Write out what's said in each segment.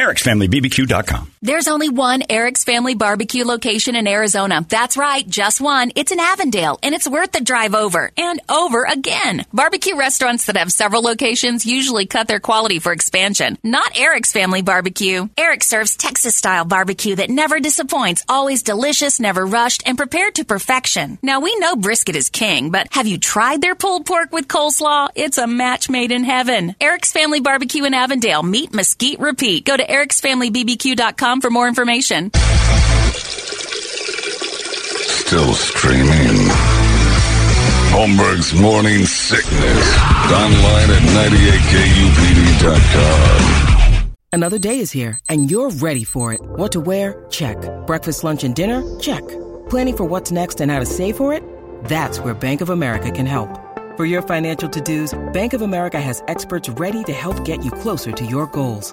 ericsfamilybbq.com. There's only one Eric's Family Barbecue location in Arizona. That's right, just one. It's in Avondale, and it's worth the drive over and over again. Barbecue restaurants that have several locations usually cut their quality for expansion. Not Eric's Family Barbecue. Eric serves Texas style barbecue that never disappoints, always delicious, never rushed, and prepared to perfection. Now, we know brisket is king, but have you tried their pulled pork with coleslaw? It's a match made in heaven. Eric's Family Barbecue in Avondale. Meat Mesquite Repeat. Go to ericsfamilybbq.com for more information. Still streaming. Holmberg's Morning Sickness. Online at 98kupd.com. Another day is here, and you're ready for it. What to wear? Check. Breakfast, lunch, and dinner? Check. Planning for what's next and how to save for it? That's where Bank of America can help. For your financial to-dos, Bank of America has experts ready to help get you closer to your goals.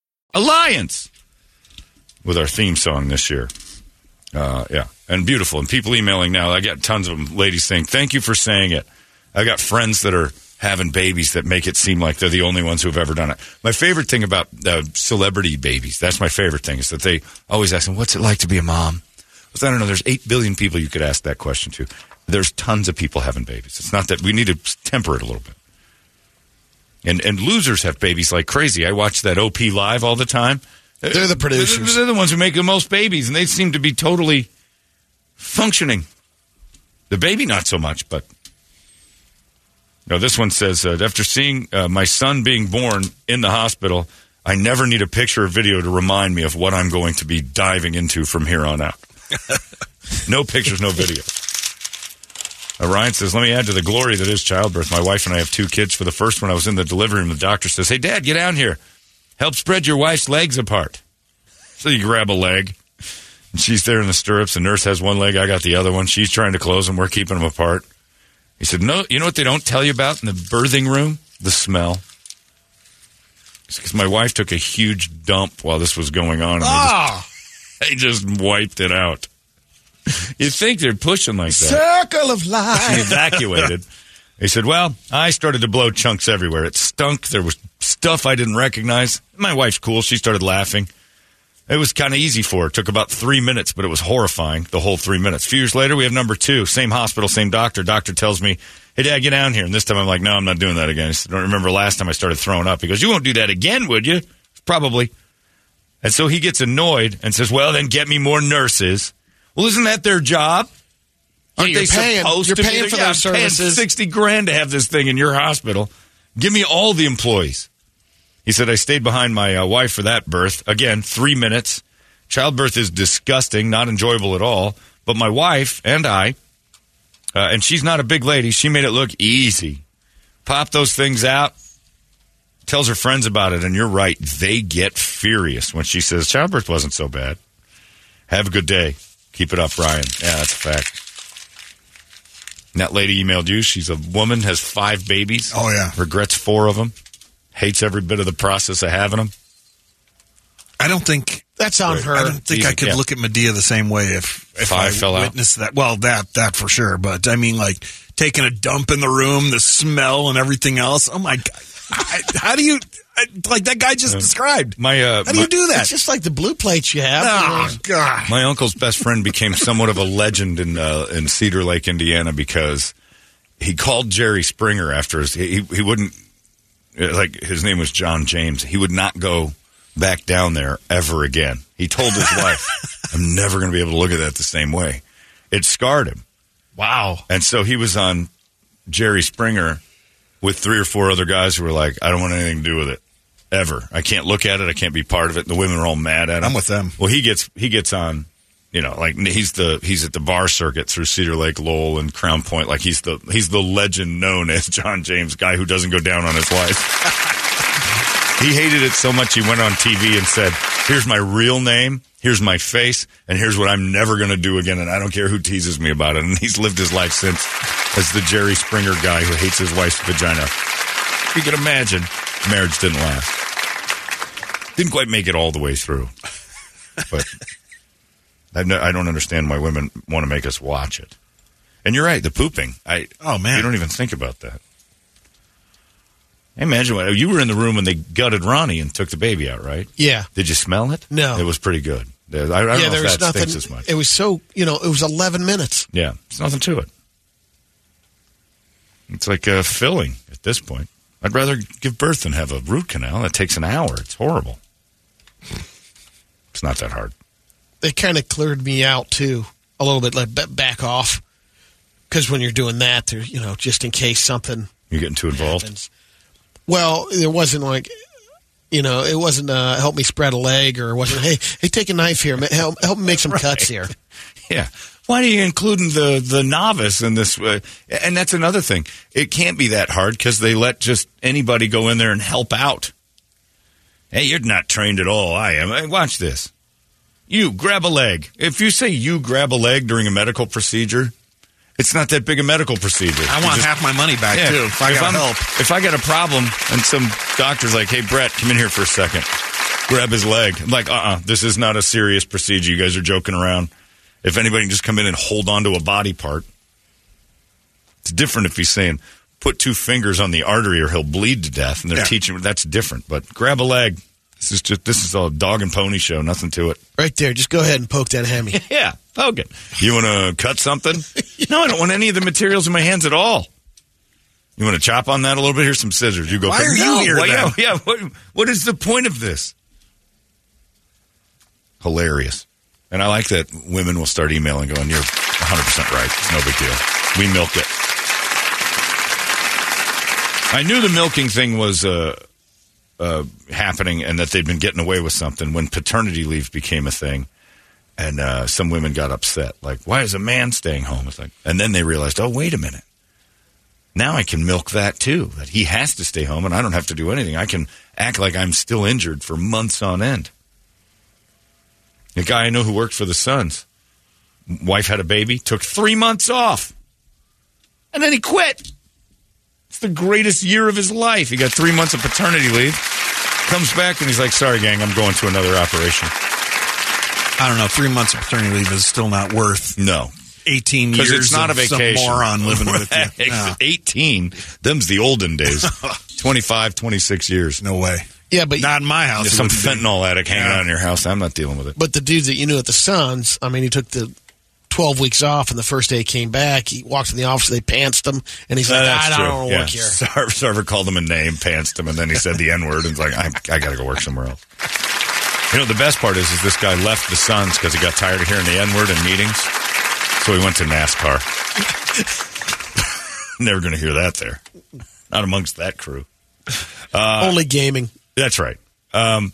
Alliance with our theme song this year. Uh, yeah, and beautiful. And people emailing now. I got tons of them, ladies saying, thank you for saying it. I got friends that are having babies that make it seem like they're the only ones who have ever done it. My favorite thing about uh, celebrity babies, that's my favorite thing, is that they always ask them, what's it like to be a mom? I don't know. There's 8 billion people you could ask that question to. There's tons of people having babies. It's not that we need to temper it a little bit. And and losers have babies like crazy. I watch that OP live all the time. They're the producers. They're the ones who make the most babies, and they seem to be totally functioning. The baby, not so much, but. No, this one says uh, after seeing uh, my son being born in the hospital, I never need a picture or video to remind me of what I'm going to be diving into from here on out. no pictures, no video. Uh, Ryan says, let me add to the glory that is childbirth. My wife and I have two kids. For the first one, I was in the delivery room. The doctor says, hey, Dad, get down here. Help spread your wife's legs apart. So you grab a leg. And she's there in the stirrups. The nurse has one leg. I got the other one. She's trying to close them. We're keeping them apart. He said, no, you know what they don't tell you about in the birthing room? The smell. Because my wife took a huge dump while this was going on. And Ah, they, just, they just wiped it out. You think they're pushing like that? circle of life. He evacuated. He said, Well, I started to blow chunks everywhere. It stunk. There was stuff I didn't recognize. My wife's cool. She started laughing. It was kind of easy for her. It took about three minutes, but it was horrifying the whole three minutes. A few years later, we have number two. Same hospital, same doctor. Doctor tells me, Hey, Dad, get down here. And this time I'm like, No, I'm not doing that again. I said, don't remember last time I started throwing up. He goes, You won't do that again, would you? Probably. And so he gets annoyed and says, Well, then get me more nurses. Well, isn't that their job? Aren't you're they paying- supposed you're to be paying there? for Yeah, those services. Sixty grand to have this thing in your hospital. Give me all the employees. He said I stayed behind my uh, wife for that birth. Again, three minutes. Childbirth is disgusting, not enjoyable at all. But my wife and I, uh, and she's not a big lady. She made it look easy. Pop those things out. Tells her friends about it, and you're right. They get furious when she says childbirth wasn't so bad. Have a good day. Keep it up, Ryan. Yeah, that's a fact. And that lady emailed you. She's a woman, has five babies. Oh, yeah. Regrets four of them. Hates every bit of the process of having them. I don't think That's on her. I don't think Easy, I could yeah. look at Medea the same way if if Five I fell out? witnessed that. Well, that that for sure. But I mean, like taking a dump in the room, the smell and everything else. Oh my god! I, how do you I, like that guy just described? My uh, How do my, you do that? It's just like the blue plates you have. Oh god! my uncle's best friend became somewhat of a legend in uh, in Cedar Lake, Indiana, because he called Jerry Springer after his he he wouldn't uh, like his name was John James. He would not go back down there ever again. He told his wife, "I'm never going to be able to look at that the same way." It scarred him. Wow. And so he was on Jerry Springer with three or four other guys who were like, I don't want anything to do with it. Ever. I can't look at it. I can't be part of it. And the women are all mad at him. I'm with them. Well, he gets he gets on, you know, like he's the he's at the bar circuit through Cedar Lake, Lowell, and Crown Point. Like he's the he's the legend known as John James, guy who doesn't go down on his wife. he hated it so much he went on TV and said, "Here's my real name, here's my face, and here's what I'm never going to do again, and I don't care who teases me about it." And he's lived his life since as the Jerry Springer guy who hates his wife's vagina. You can imagine, marriage didn't last. Didn't quite make it all the way through, but I, don't understand why women want to make us watch it. And you're right, the pooping. I Oh, man. you don't even think about that. Imagine what you were in the room when they gutted Ronnie and took the baby out, right? Yeah. Did you smell it? No. it was pretty good. I, I don't yeah, know there if that nothing. stinks as much. It was so, you know, it was 11 minutes. yeah, it's nothing to it. It's like a filling at this point. I'd rather give birth than have a root canal. That takes an hour. It's horrible. It's not that hard. They kind of cleared me out too, a little bit, like back off. Because when you're doing that, you know, just in case something You're getting too involved. happens. Well, there wasn't like, you know, it wasn't uh, help me spread a leg or it wasn't, hey, hey, take a knife here, help, help me make some cuts here. Yeah. Why are you including the the novice in this? Uh, and that's another thing. It can't be that hard because they let just anybody go in there and help out. Hey, you're not trained at all. I am. Hey, watch this. You grab a leg. If you say you grab a leg during a medical procedure, it's not that big a medical procedure. I want just- half my money back, too, if I got help. If I got a problem and some doctor's like, "Hey, Brett, come in here for a second. Grab his leg. I'm like, uh-uh, this is not a serious procedure. You guys are joking around. If anybody can just come in and hold on to a body part, it's different if he's saying, put two fingers on the artery or he'll bleed to death, and they're Yeah. teaching that's different. But grab a leg. This is just this is a dog and pony show. Nothing to it. Right there. Just go ahead and poke that hammy. Yeah, okay. You want to cut something? no, I don't want any of the materials in my hands at all. You want to chop on that a little bit? Here's some scissors. You go. Why are you here then? Yeah, yeah. What, what is the point of this? Hilarious. And I like that women will start emailing going, you're 100% right. It's no big deal. We milk it. I knew the milking thing was uh, uh, happening and that they'd been getting away with something when paternity leave became a thing. And uh, some women got upset. Like, why is a man staying home? It's like, and then they realized, oh, wait a minute. Now I can milk that too. That he has to stay home and I don't have to do anything. I can act like I'm still injured for months on end. A guy I know who worked for the Suns, wife had a baby, took three months off, and then he quit. It's the greatest year of his life. He got three months of paternity leave, comes back, and he's like, "Sorry, gang, I'm going to another operation." I don't know. Three months of paternity leave is still not worth No, 18 years because it's not a of some vacation. moron living with you. No, 18, them's the olden days. 25, 26 years. no way. Yeah, but Not in my house. Some wouldn't be. fentanyl addict hanging Yeah. out in your house. I'm not dealing with it. but the dudes that you knew at the Suns, I mean, he took the 12 weeks off, and the first day he came back, he walked in the office, they pantsed him, and he's like, I don't want to work here. Server, server called him a name, pantsed him, and then he said the N word and was like, I, I got to go work somewhere else. You know, the best part is, is this guy left the Suns because he got tired of hearing the N word in meetings. So he went to NASCAR. Never going to hear that there. Not amongst that crew. Only gaming. That's right. Um,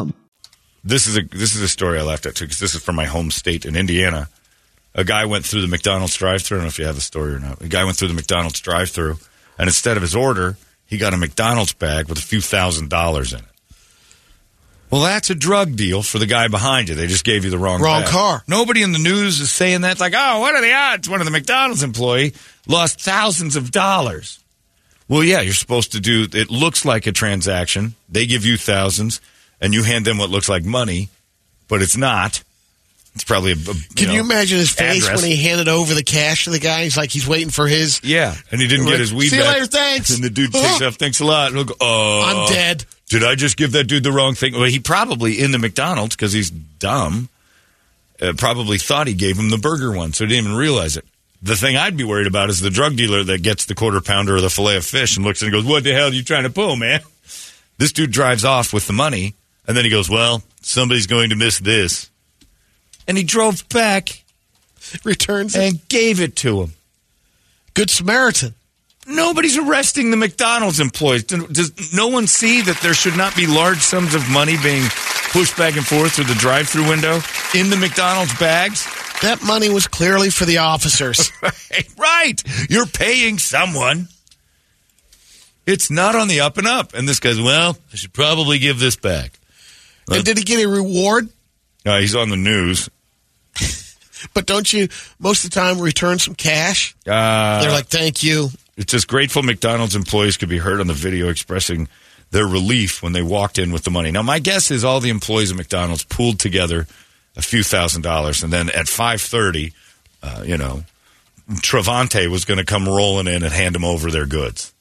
this is a this is a story I laughed at too because this is from my home state in Indiana. A guy went through the McDonald's drive-through. I don't know if you have the story or not. A guy went through the McDonald's drive-through, and instead of his order, he got a McDonald's bag with a few thousand dollars in it. Well, that's a drug deal for the guy behind you. They just gave you the wrong Wrong bag. car. Nobody in the news is saying that. It's like, oh, what are the odds? One of the McDonald's employee lost thousands of dollars. Well, yeah, you're supposed to do. It looks like a transaction. They give you thousands, and you hand them what looks like money, but it's not. It's probably a. a Can know, you imagine his face address. when he handed over the cash to the guy? He's like he's waiting for his. Yeah, and he didn't get his weed See you back. later, thanks. And the dude takes off. Thanks a lot. He'll oh, I'm dead. Did I just give that dude the wrong thing? Well, he probably in the McDonald's because he's dumb. Uh, probably thought he gave him the burger one, so he didn't even realize it. The thing I'd be worried about is the drug dealer that gets the quarter pounder or the fillet of fish and looks and goes, "What the hell are you trying to pull, man?" This dude drives off with the money, and then he goes, "Well, somebody's going to miss this," and he drove back Returns it. and gave it to him. Good Samaritan. Nobody's arresting the McDonald's employees. Does- Does no one see that there should not be large sums of money being pushed back and forth through the drive-through window in the McDonald's bags? That money was clearly for the officers. right. You're paying someone. It's not on the up and up. And this guy's, well, I should probably give this back. And did he get a reward? Uh, he's on the news. But don't you most of the time return some cash? Uh, They're like, thank you. It says grateful McDonald's employees could be heard on the video expressing their relief when they walked in with the money. Now, my guess is all the employees of McDonald's pooled together a few thousand dollars, and then at five thirty, uh, you know, Travante was going to come rolling in and hand them over their goods,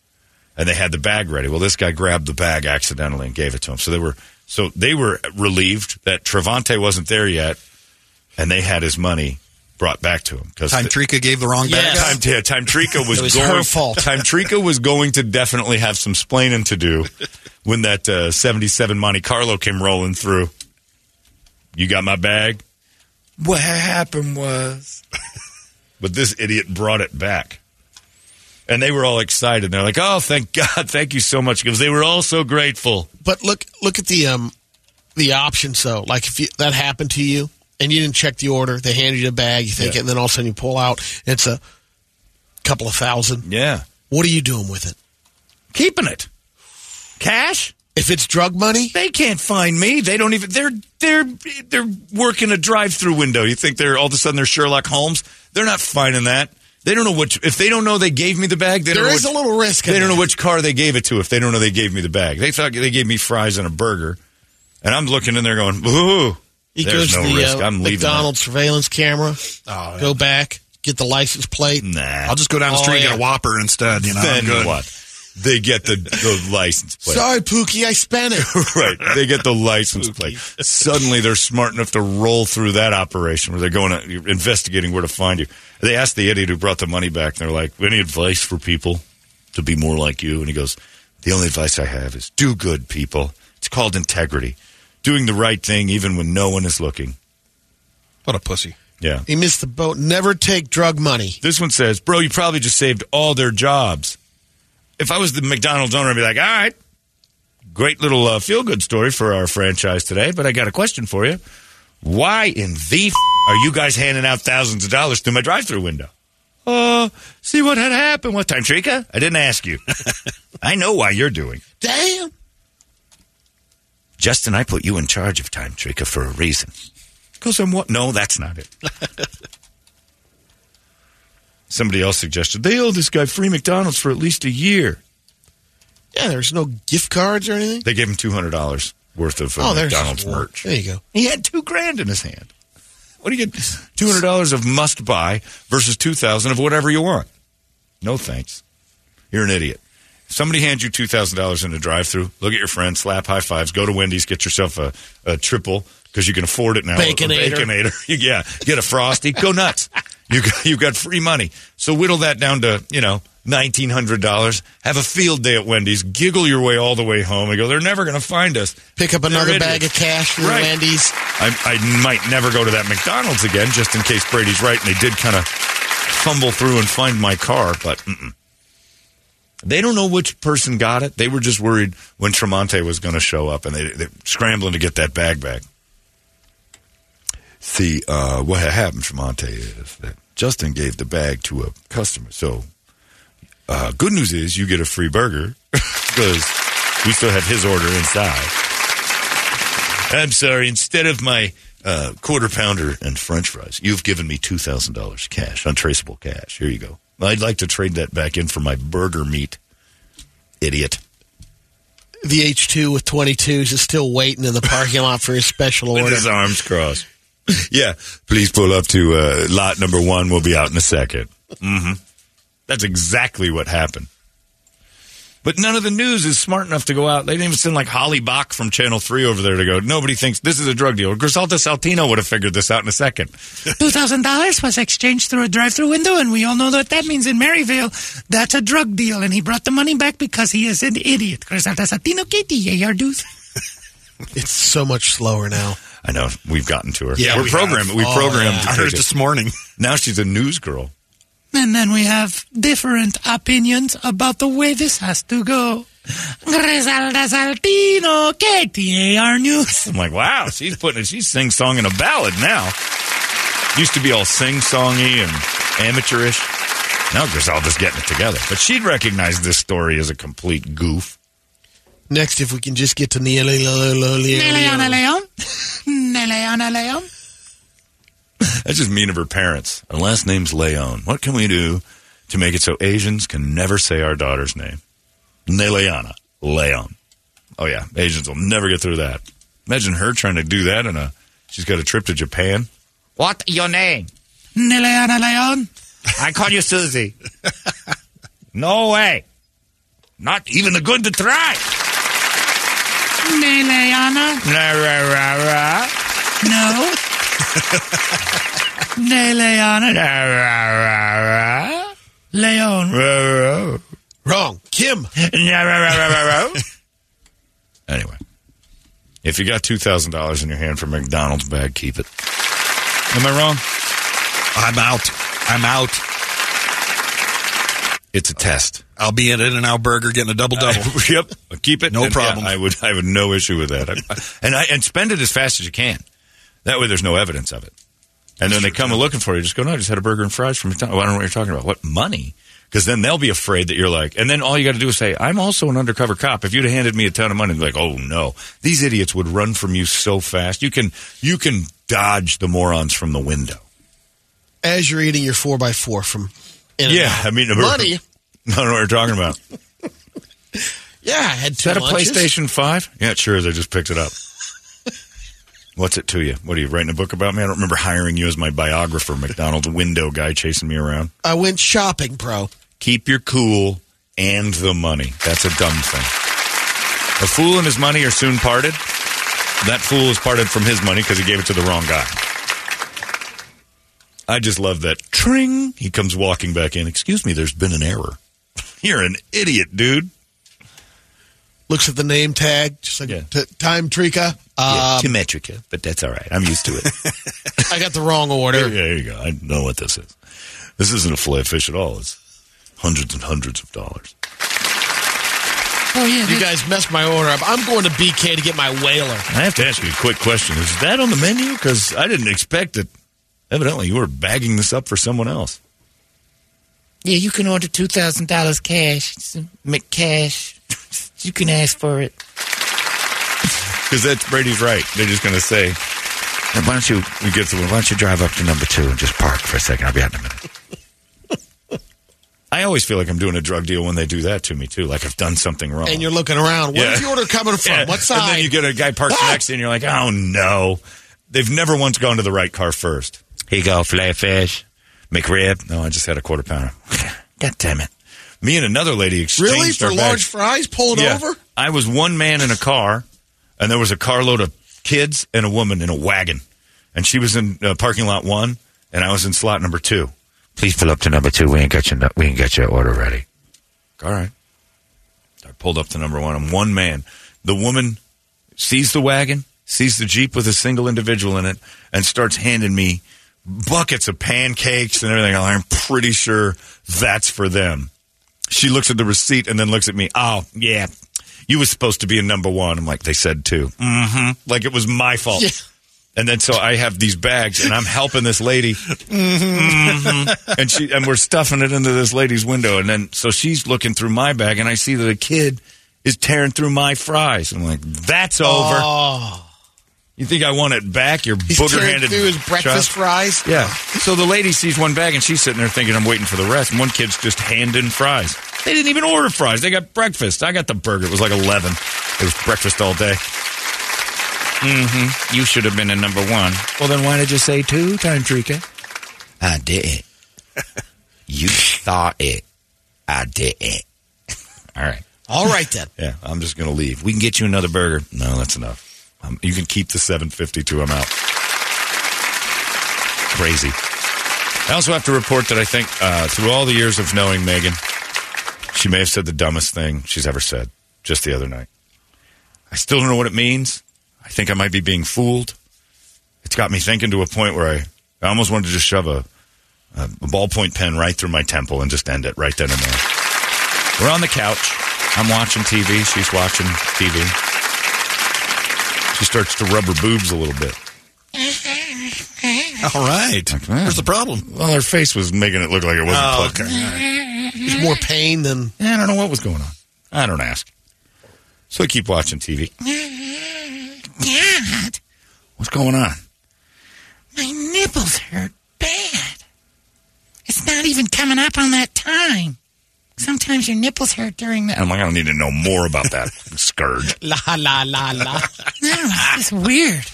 and they had the bag ready. Well, this guy grabbed the bag accidentally and gave it to him. So they were so they were relieved that Travante wasn't there yet, and they had his money brought back to him because Time Trika gave the wrong bag. Yes. out? Time, yeah, Time Trika was, It was going, her fault. Time Trika was going to definitely have some splaining to do when that uh, 77 Monte Carlo came rolling through. You got my bag? What happened was. but this idiot brought it back. And they were all excited. They're like, oh, thank God. Thank you so much. Because they were all so grateful. But look, look at the um, the options though. Like if you, that happened to you and you didn't check the order, they handed you a bag, you think Yeah. it, and then all of a sudden you pull out, it's a couple of thousand. Yeah. What are you doing with it? Keeping it. Cash? If it's drug money, They can't find me. They don't even. They're they're they're working a drive-through window. You think they're all of a sudden they're Sherlock Holmes? They're not finding that. They don't know which. If they don't know they gave me the bag, they there don't know is which, a little risk. They don't know which car they gave it to. If they don't know they gave me the bag, they thought they gave me fries and a burger, and I'm looking in there going, "Ooh, He there's goes no the risk. uh, I'm leaving." that." McDonald's surveillance camera. Oh, yeah. Go back, get the license plate. Nah, I'll just go down the Oh, street and get a Whopper instead. You know, I'm then good. what? They get the the license plate. Sorry, Pookie, I spent it. right. They get the license plate. Suddenly, they're smart enough to roll through that operation where they're going to, investigating where to find you. They asked the idiot who brought the money back, and they're like, "Any advice for people to be more like you?" And he goes, "The only advice I have is do good, people. It's called integrity, doing the right thing even when no one is looking." What a pussy. Yeah. he missed the boat. Never take drug money. This one says, "Bro, you probably just saved all their jobs." If I was the McDonald's owner, I'd be like, "All right, great little uh, feel good story for our franchise today, but I got a question for you. Why in the f- are you guys handing out thousands of dollars through my drive-through window?" Uh, see what had happened. What time, Trika? I didn't ask you. I know why you're doing. Damn. Justin, I put you in charge of time, Trika, for a reason. Because I'm what? No, that's not it. Somebody else suggested they owe this guy free McDonald's for at least a year. Yeah, there's no gift cards or anything. They gave him two hundred dollars worth of uh, Oh, McDonald's merch. There you go. He had two grand in his hand. What do you get? Two hundred dollars of must buy versus two thousand of whatever you want. No thanks. You're an idiot. If somebody hands you two thousand dollars in a drive-through, look at your friend, slap high fives, go to Wendy's, get yourself a, a triple because you can afford it now. Baconator. Baconator. Yeah, get a frosty, go nuts. You got, you got free money. So whittle that down to you know nineteen hundred dollars. Have a field day at Wendy's. Giggle your way all the way home. And go. They're never going to find us. Pick up another bag of cash from Right. Wendy's. I, I might never go to that McDonald's again, just in case Brady's right, and they did kind of fumble through and find my car. But mm-mm. they don't know which person got it. They were just worried when Tremonte was going to show up, and they, they're scrambling to get that bag back. See, uh, what had happened, Tremonte, is that Justin gave the bag to a customer. So, uh, good news is you get a free burger because we still have his order inside. I'm sorry. Instead of my uh, quarter pounder and French fries, you've given me two thousand dollars cash, untraceable cash. Here you go. I'd like to trade that back in for my burger meat. Idiot. The H2 with 22s is still waiting in the parking lot for his special With order. his arms crossed. yeah, please pull up to uh, lot number one. We'll be out in a 2nd Mm-hmm. That's exactly what happened. But none of the news is smart enough to go out. They didn't even send like Holly Bach from Channel 3 over there to go. Nobody thinks this is a drug deal. Griselda Zetino would have figured this out in a second. $2,000 was exchanged through a drive through window, and we all know what that means in Maryvale. That's a drug deal, and he brought the money back because he is an idiot. Griselda Zetino KTAR dudes. It's so much slower now. I know. We've gotten to her. Yeah, We're we programmed. have. We Oh, programmed. yeah. to I heard it. this morning. Now she's a news girl. And then we have different opinions about the way this has to go. Griselda Zetino, KTAR News. I'm like, wow, she's putting it. She's sing songing a ballad now. Used to be all sing songy and amateurish. Now Griselda's getting it together. But she'd recognize this story as a complete goof. Next, if we can just get to Neil Neleona Leon. Neleona Leon. That's just mean of her parents. Her last name's Leon. What can we do to make it so Asians can never say our daughter's name? Neleana. Leon. Oh yeah, Asians will never get through that. Imagine her trying to do that in a. She's got a trip to Japan. What your name? Neleona Leon. I call you Susie. no way. Not even the good to try. Neleona. Ra, ra, ra, ra. No. Neleona. Ra, ra, ra, ra. Leon. Ra, ra. Wrong. Kim. Anyway, if you got two thousand dollars in your hand for McDonald's bag, keep it. Am I wrong? I'm out. I'm out. It's a test. I'll be at In and Out Burger getting a double double. yep, keep it. No And, problem. yeah, I would. I have no issue with that. I- and I, and spend it as fast as you can. That way, there's no evidence of it. And then they come and looking for you. Just go. No, I just had a burger and fries from McDonald's. Well, I don't know what you're talking about. What money? Because then they'll be afraid that you're like. And then all you got to do is say, "I'm also an undercover cop." If you'd have handed me a ton of money, they'd be like, "Oh no, these idiots would run from you so fast. You can you can dodge the morons from the window." As you're eating your four by four from In-N-Out. Yeah, I mean, Money. I don't know what you're talking about. Yeah, I had two. Is that a. PlayStation 5? Yeah, it sure is. I just picked it up. What's it to you? What are you writing a book about me? I don't remember hiring you as my biographer, McDonald's window guy chasing me around. I went shopping, bro. Keep your cool and the money. That's a dumb thing. A fool and his money are soon parted. That fool is parted from his money because he gave it to the wrong guy. I just love that. Tring! He comes walking back in. Excuse me, there's been an error. You're an idiot, dude. Looks at the name tag, just like Yeah. t- time Trika. Yeah, Um, Temetrica, but that's all right. I'm used to it. I got the wrong order. Yeah, there you go. I know what this is. This isn't a fillet fish at all. It's hundreds and hundreds of dollars. Oh, yeah. You guys messed my order up. I'm going to BK to get my whaler. I have to ask you a quick question. Is that on the menu? Because I didn't expect it. Evidently, you were bagging this up for someone else. Yeah, you can order two thousand dollars cash. It's a McCash. You can ask for it. Because that's Brady's right. They're just going to say, "Now, "Why don't you?" We get to why don't you drive up to number two and just park for a second? I'll be out in a minute. I always feel like I'm doing a drug deal when they do that to me too. Like I've done something wrong. And you're looking around. Yeah. Where's the order coming from? Yeah. What And then you get a guy parked next to you, and you're like, oh no. They've never once gone to the right car first. Here you go, filet fish, McRib. No, I just had a quarter pounder. God damn it. Me and another lady exchanged really? For our large bags. fries? Pull it Yeah. over? I was one man in a car, and there was a carload of kids and a woman in a wagon. And she was in uh, parking lot one, and I was in slot number two. Please pull up to number two. We ain't got your we ain't got your order ready. All right. I pulled up to number one. I'm one man. The woman sees the wagon, sees the Jeep with a single individual in it, and starts handing me buckets of pancakes and everything. I'm pretty sure that's for them. She looks at the receipt and then looks at me. Oh, yeah. You was supposed to be in number one. I'm like, they said two. Mm-hmm. Like it was my fault. Yeah. And then so I have these bags and I'm helping this lady. Mhm. And she and we're stuffing it into this lady's window. And then so she's looking through my bag and I see that a kid is tearing through my fries. I'm like, that's over. Oh. You think I want it back? Your He's booger tearing handed through his breakfast fries? Yeah. So the lady sees one bag and she's sitting there thinking I'm waiting for the rest. And one kid's just handing fries. They didn't even order fries. They got breakfast. I got the burger. It was like 11. It was breakfast all day. Mm-hmm. You should have been in number one. Well, then why did you say two, Time Trika? I did it. you thought it. I did it. All right. All right then. Yeah, I'm just going to leave. We can get you another burger. No, that's enough. Um, you can keep the 752. I'm out. Crazy. I also have to report that I think uh, through all the years of knowing Megan, she may have said the dumbest thing she's ever said just the other night. I still don't know what it means. I think I might be being fooled. It's got me thinking to a point where I, I almost wanted to just shove a, a ballpoint pen right through my temple and just end it right then and there. We're on the couch. I'm watching TV. She's watching TV. She starts to rub her boobs a little bit. All right. Where's the problem? Well, her face was making it look like it wasn't Oh, plugged. okay. There's more pain than. I don't know what was going on. I don't ask. So I keep watching TV. Dad, What's going on? my nipples hurt bad. It's not even coming up on that time. Sometimes your nipples hurt during the. I'm like, I don't need to know more about that scourge. La la la la. No, it's just weird.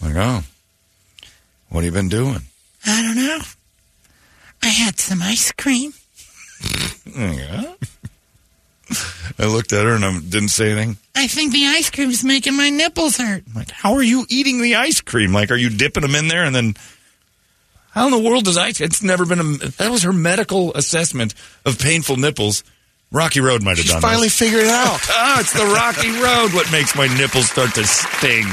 Like, oh, what have you been doing? I don't know. I had some ice cream. Yeah. I looked at her and I didn't say anything. I think the ice cream's making my nipples hurt. I'm like, how are you eating the ice cream? Like, are you dipping them in there and then? How in the world does I? It's never been a. That was her medical assessment of painful nipples. Rocky Road might have She's done finally this. figured it out. Ah, it's the Rocky Road. What makes my nipples start to sting?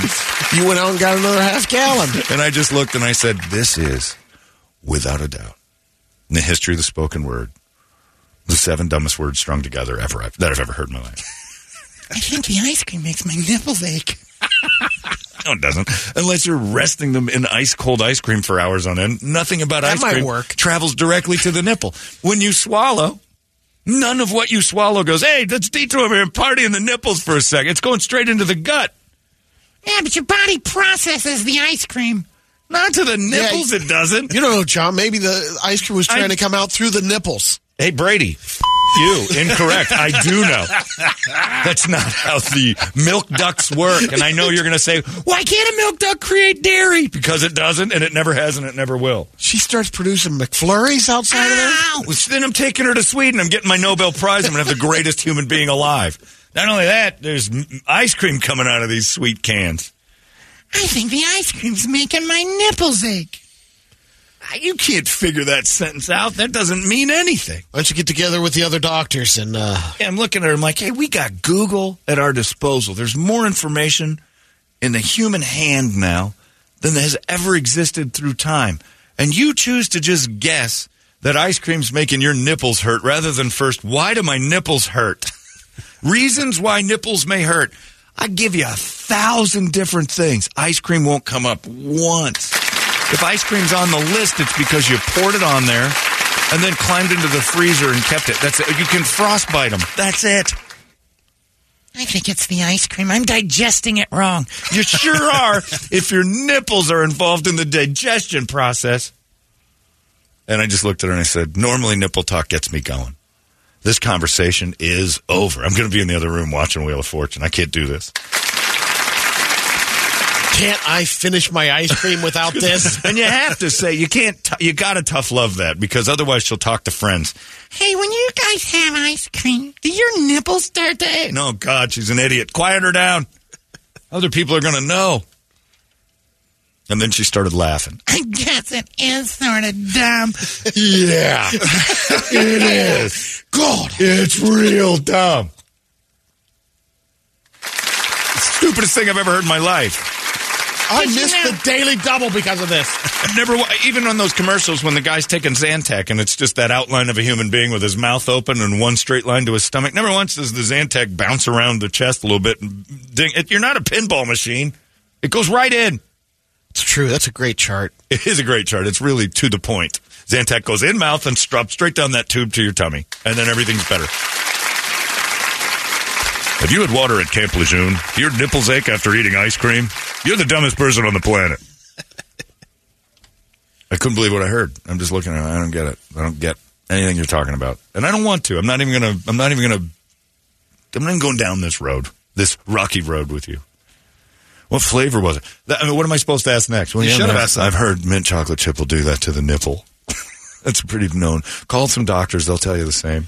You went out and got another half gallon. And I just looked and I said, "This is, without a doubt, in the history of the spoken word, the seven dumbest words strung together ever I've, that I've ever heard in my life." I think the ice cream makes my nipples ache. No, it doesn't. Unless you're resting them in ice cold ice cream for hours on end. Nothing about That ice cream work. travels directly to the nipple. When you swallow, none of what you swallow goes, hey, let's detour over here and party in the nipples for a second. It's going straight into the gut. Yeah, but your body processes the ice cream. Not to the nipples, it doesn't. You don't know, John. Maybe the ice cream was trying I- to come out through the nipples. Hey, Brady. F- you. Incorrect. I do know. That's not how the milk ducks work. And I know you're going to say, why can't a milk duck create dairy? Because it doesn't, and it never has, and it never will. She starts producing McFlurries outside of there. Ow! Then I'm taking her to Sweden. I'm getting my Nobel Prize. I'm going to have the greatest human being alive. Not only that, there's ice cream coming out of these sweet cans. I think the ice cream's making my nipples ache. You can't figure that sentence out. That doesn't mean anything. Why don't you get together with the other doctors and uh, Yeah, I'm looking at her. I'm like, hey, we got Google at our disposal. There's more information in the human hand now than has ever existed through time. And you choose to just guess that ice cream's making your nipples hurt rather than first, why do my nipples hurt? Reasons why nipples may hurt. I give you a thousand different things. Ice cream won't come up once. If ice cream's on the list, it's because you poured it on there and then climbed into the freezer and kept it. That's it. You can frostbite them. That's it. I think it's the ice cream. I'm digesting it wrong. You sure are if your nipples are involved in the digestion process. And I just looked at her and I said, normally nipple talk gets me going. This conversation is over. I'm going to be in the other room watching Wheel of Fortune. I can't do this. Can't I finish my ice cream without this? And you have to say, you can't, t- you got to tough love that because otherwise she'll talk to friends. Hey, when you guys have ice cream, do your nipples start to ache? No, God, she's an idiot. Quiet her down. Other people are going to know. And then she started laughing. I guess it is sort of dumb. Yeah, it is. God, it's real dumb. Stupidest thing I've ever heard in my life. I Did you missed know- the daily double because of this. I've never, even on those commercials when the guy's taking Zantac and it's just that outline of a human being with his mouth open and one straight line to his stomach. Never once does the Zantac bounce around the chest a little bit. And ding. It, you're not a pinball machine. It goes right in. It's true. That's a great chart. It is a great chart. It's really to the point. Zantac goes in mouth and drops straight down that tube to your tummy, and then everything's better. If you had water at Camp Lejeune, your nipples ache after eating ice cream? You're the dumbest person on the planet. I couldn't believe what I heard. I'm just looking at it. I don't get it. I don't get anything you're talking about, and I don't want to. I'm not even gonna. I'm not even gonna. I'm not even going down this road, this rocky road with you. What flavor was it? That- I mean, what am I supposed to ask next? Well, You should have asked. I've heard mint chocolate chip will do that to the nipple. That's pretty known. Call some doctors; they'll tell you the same.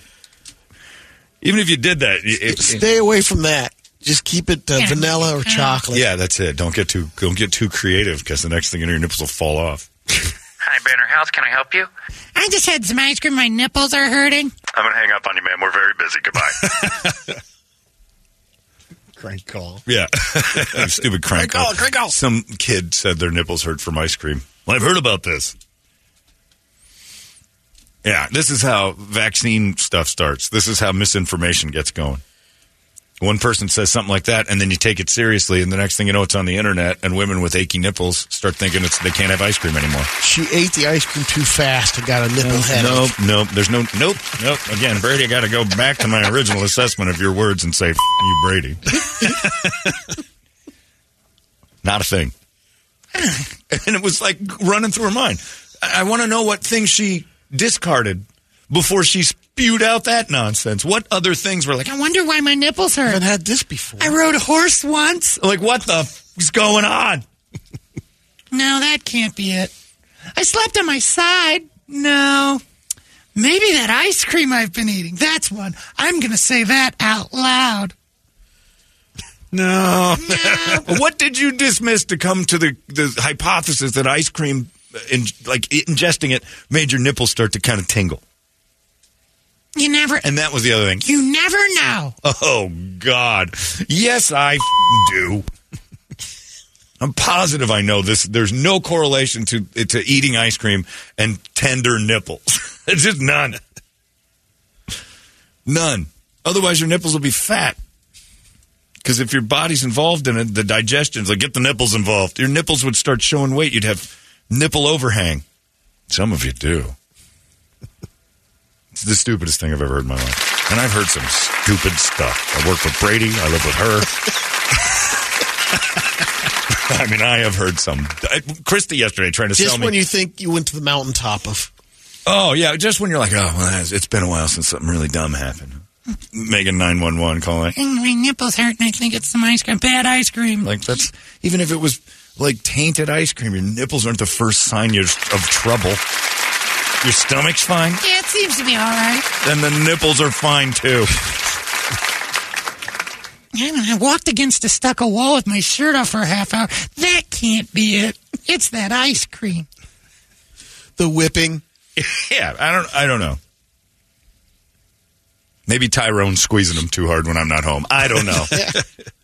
Even if you did that, it, it- Stay away from that. Just keep it uh, vanilla or chocolate. yeah, that's it. Don't get too don't get too creative because the next thing you know, your nipples will fall off. Hi, Banner Health. Can I help you? I just had some ice cream. My nipples are hurting. I'm going to hang up on you, ma'am. We're very busy. Goodbye. Crank call. Yeah. Stupid crank. Crank call, crank call. Some kid said their nipples hurt from ice cream. Well, I've heard about this. Yeah, this is how vaccine stuff starts. This is how misinformation gets going. One person says something like that, and then you take it seriously, and the next thing you know, it's on the internet, and women with achy nipples start thinking it's they can't have ice cream anymore. She ate the ice cream too fast and got a nipple headache. Nope, nope. There's no nope, nope. Again, Brady, I got to go back to my original assessment of your words and say, F- you, Brady. Not a thing. And it was like running through her mind. I, I want to know what things she discarded before she spewed out that nonsense. What other things were like, I wonder why my nipples hurt. I haven't had this before. I rode a horse once. like what the f- is going on? No, that can't be it. I slept on my side. No. Maybe that ice cream I've been eating. That's one. I'm going to say that out loud. No. what did you dismiss to come to the, the hypothesis that ice cream, in, like ingesting it, made your nipples start to kind of tingle? You never. And that was the other thing. You never know. Oh God! Yes, I f- do. I'm positive I know this. There's no correlation to to eating ice cream and tender nipples. It's just none. None. Otherwise, your nipples will be fat. Because if your body's involved in it, the digestion's like get the nipples involved. Your nipples would start showing weight. You'd have nipple overhang. Some of you do. It's the stupidest thing I've ever heard in my life. And I've heard some stupid stuff. I work with Brady. I live with her. I mean, I have heard some. I, Christy yesterday trying to Just sell me. Just when you think you went to the mountaintop of. oh, yeah, just when you're like, oh, well, it's- been a while since something really dumb happened. Megan 911 calling. My nipples hurt and I think it's some ice cream. Bad ice cream. Like, that's, even if it was like tainted ice cream, your nipples aren't the first sign you're, of trouble. Your stomach's fine, Yeah, it seems to be all right. then the nipples are fine too. I, I walked against a stucco wall with my shirt off for a half hour. That can't be it. It's that ice cream. The whipping. Yeah, I don't. I don't know. Maybe Tyrone's squeezing them too hard when I'm not home. I don't know.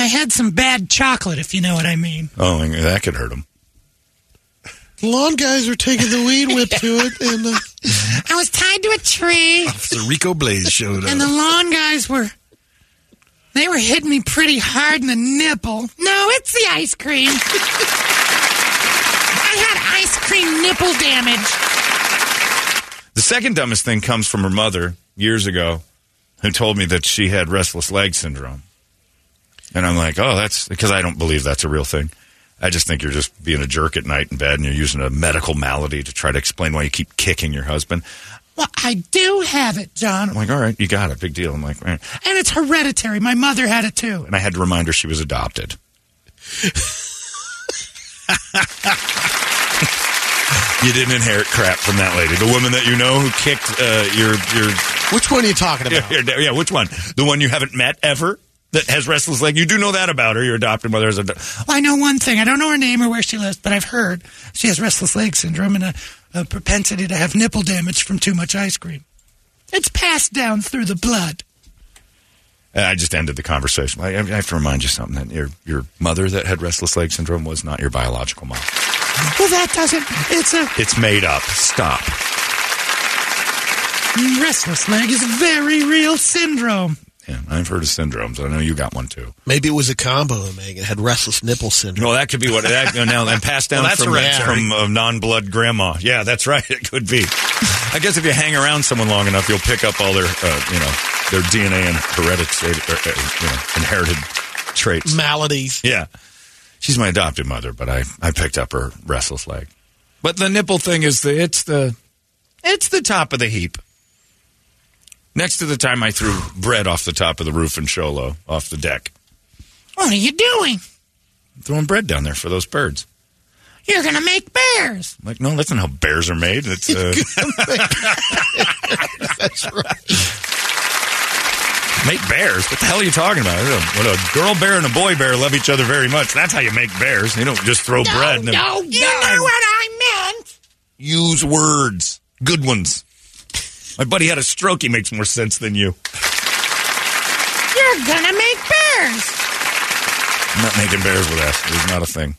I had some bad chocolate, if you know what I mean. oh, that could hurt him. The lawn guys were taking the weed whip to it, and uh, I was tied to a tree, So Rico Blaze showed up, and the lawn guys were. They were hitting me pretty hard in the nipple. No, it's the ice cream. I had ice cream nipple damage. The second dumbest thing comes from her mother years ago, who told me that she had restless leg syndrome. And I'm like, oh, that's because I don't believe that's a real thing. I just think you're just being a jerk at night in bed and you're using a medical malady to try to explain why you keep kicking your husband. Well, I do have it, John. I'm like, all right, you got it. Big deal. I'm like, right. And it's hereditary. My mother had it too. and I had to remind her she was adopted. you didn't inherit crap from that lady, the woman that you know who kicked uh, your your which one are you talking about? yeah, which one? The one you haven't met ever that has restless leg. You do know that about her. Your adopted mother is a. Well, I know one thing. I don't know her name or where she lives, but I've heard she has restless leg syndrome and a, a propensity to have nipple damage from too much ice cream. It's passed down through the blood. And I just ended the conversation. I, I have to remind you something that your your mother that had restless leg syndrome was not your biological mom. Well, that doesn't. It's a It's made up. Stop. restless leg is a very real syndrome. Yeah, I've heard of syndromes. I know you got one too. Maybe it was a combo. Megan It had restless nipple syndrome. No, that could be what that now and passed down Well, that's from, from uh, non-blood grandma. Yeah, that's right. It could be. I guess if you hang around someone long enough, you'll pick up all their, uh, you know, their DNA and hereditary, uh, uh, you know, inherited traits. Maladies. Yeah, she's my adopted mother, but I I picked up her restless leg. But the nipple thing is the it's the It's the top of the heap. Next to the time I threw bread off the top of the roof in Show Low, off the deck. What are you doing? I'm Throwing bread down there for those birds. You're gonna make bears. I'm like, no, that's not how bears are made. It's uh, That's right. make bears. What the hell are you talking about? When a girl bear and a boy bear love each other very much, that's how you make bears. You don't just throw bread. And then No, you know what I meant. use words, good ones. My buddy had a stroke. He makes more sense than you. You're gonna make bears. I'm not making bears with that. It's not a thing.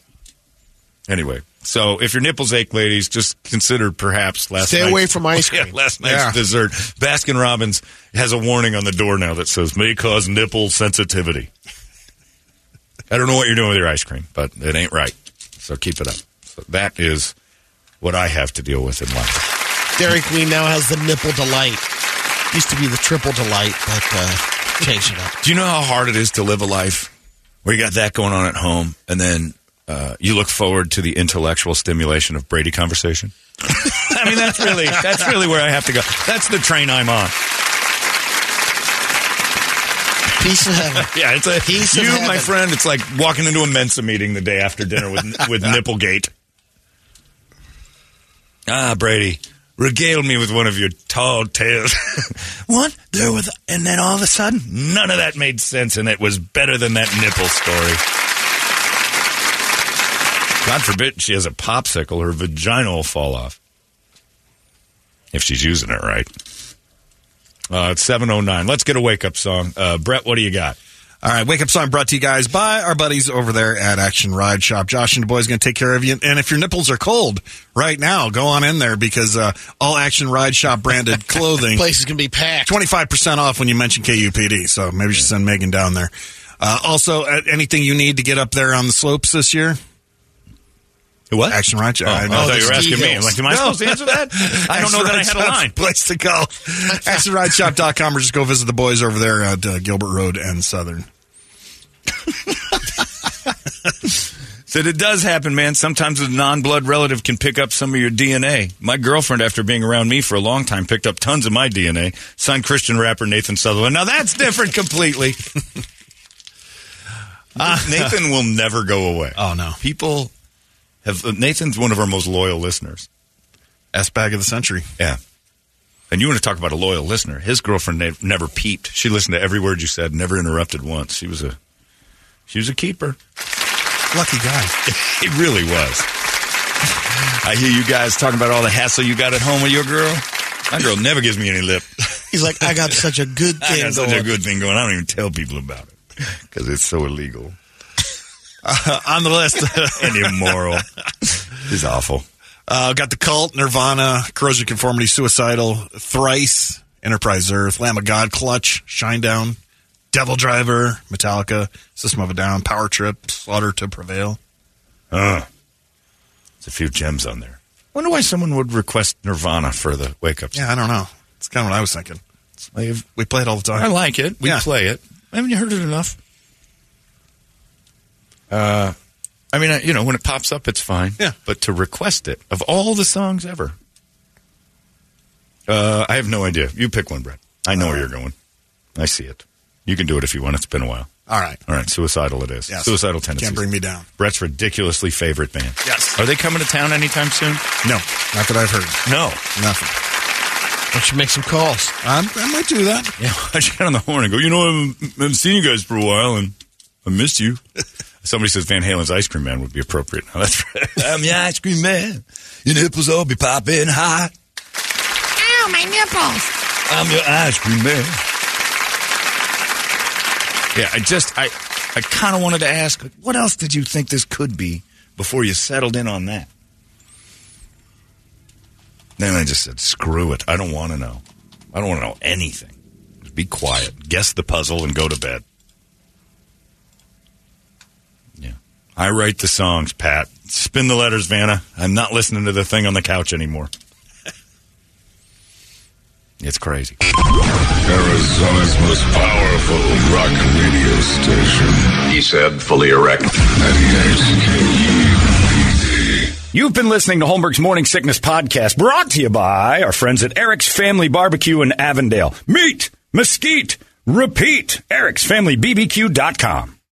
Anyway, so if your nipples ache, ladies, just consider perhaps last Stay away from ice Yeah, cream. last night's Yeah. dessert. Baskin Robbins has a warning on the door now that says may cause nipple sensitivity. I don't know what you're doing with your ice cream, but it ain't right. So keep it up. So that is what I have to deal with in life. Dairy Queen now has the nipple delight. Used to be the triple delight, but uh, changed it up. Do you know how hard it is to live a life where you got that going on at home, and then uh, you look forward to the intellectual stimulation of Brady conversation? I mean, that's really that's really where I have to go. That's the train I'm on. Peace of heaven. Yeah, it's a Piece of heaven. you, my friend. It's like walking into a Mensa meeting the day after dinner with with Nipplegate. Ah, Brady, regale me with one of your tall tales. what? There was, and then all of a sudden, none of that made sense, and it was better than that nipple story. God forbid she has a popsicle, her vagina will fall off. If she's using it right. Uh, it's 7.09. Let's get a wake-up song. Uh, Brett, what do you got? All right, wake up song brought to you guys by our buddies over there at Action Ride Shop. Josh and the boys going to take care of you. And if your nipples are cold right now, go on in there because uh, all Action Ride Shop branded clothing. Places can be packed. 25% off when you mention KUPD. So maybe you should send Megan down there. Uh, also, uh, anything you need to get up there on the slopes this year? What? Action Ride Shop. Oh, I thought you were asking ski me. I'm like, am I hills. supposed to answer that? I don't know that I had a line. Place to go. ActionRideShop.com or just go visit the boys over there at uh, Gilbert Road and Southern. Said it does happen, man. Sometimes a non-blood relative can pick up some of your DNA. My girlfriend, after being around me for a long time, picked up tons of my DNA. Son Christian rapper Nathan Sutherland. Now that's different completely. Nathan will never go away. Oh, no. People have. uh, Nathan's one of our most loyal listeners. S bag of the century. Yeah. And you want to talk about a loyal listener? His girlfriend ne- never peeped. She listened to every word you said, never interrupted once. She was a, she was a keeper. Lucky guy. he really was. I hear you guys talking about all the hassle you got at home with your girl. My girl never gives me any lip. He's like, I got such a good thing. I got such a good thing going. I don't even tell people about it because it's so illegal on the list. and immoral. He's awful. Uh, got the cult, Nirvana, Corrosion Conformity, Suicidal, Thrice, Enterprise Earth, Lamb of God, Clutch, Shinedown, Devil Driver, Metallica, System of a Down, Power Trip, Slaughter to Prevail. Uh, there's a few gems on there. Wonder why someone would request Nirvana for the wake up. Yeah, I don't know. It's kind of what I was thinking. We play it all the time. I like it. We Yeah. play it. Haven't you heard it enough? Uh, I mean, you know, when it pops up, it's fine. Yeah. But to request it of all the songs ever, uh, I have no idea. You pick one, Brett. I know where you're going. I see it. You can do it if you want. It's been a while. All right. All right, suicidal it is. Yes. Suicidal tendencies. Can't bring me down. Brett's ridiculously favorite band. Yes. Are they coming to town anytime soon? No, not that I've heard. No. Nothing. Why don't you make some calls? I'm, I might do that. Yeah, I just got on the horn and go, you know, I haven't, I haven't seen you guys for a while and I missed you. Somebody says Van Halen's Ice Cream Man would be appropriate. Now, that's right. I'm your ice cream man. Your nipples all be popping hot. Ow, my nipples. I'm your ice cream man. Yeah, I just, I, I kind of wanted to ask, what else did you think this could be before you settled in on that? Then I just said, screw it. I don't want to know. I don't want to know anything. Just be quiet. Guess the puzzle and go to bed. Yeah. I write the songs, Pat. Spin the letters, Vanna. I'm not listening to the thing on the couch anymore. it's crazy. Arizona's most powerful rock radio station. He said, fully erect. 98 You've been listening to Holmberg's Morning Sickness Podcast, brought to you by our friends at Eric's Family Barbecue in Avondale. Meat, mesquite, repeat. Eric'sFamilyBBQ.com.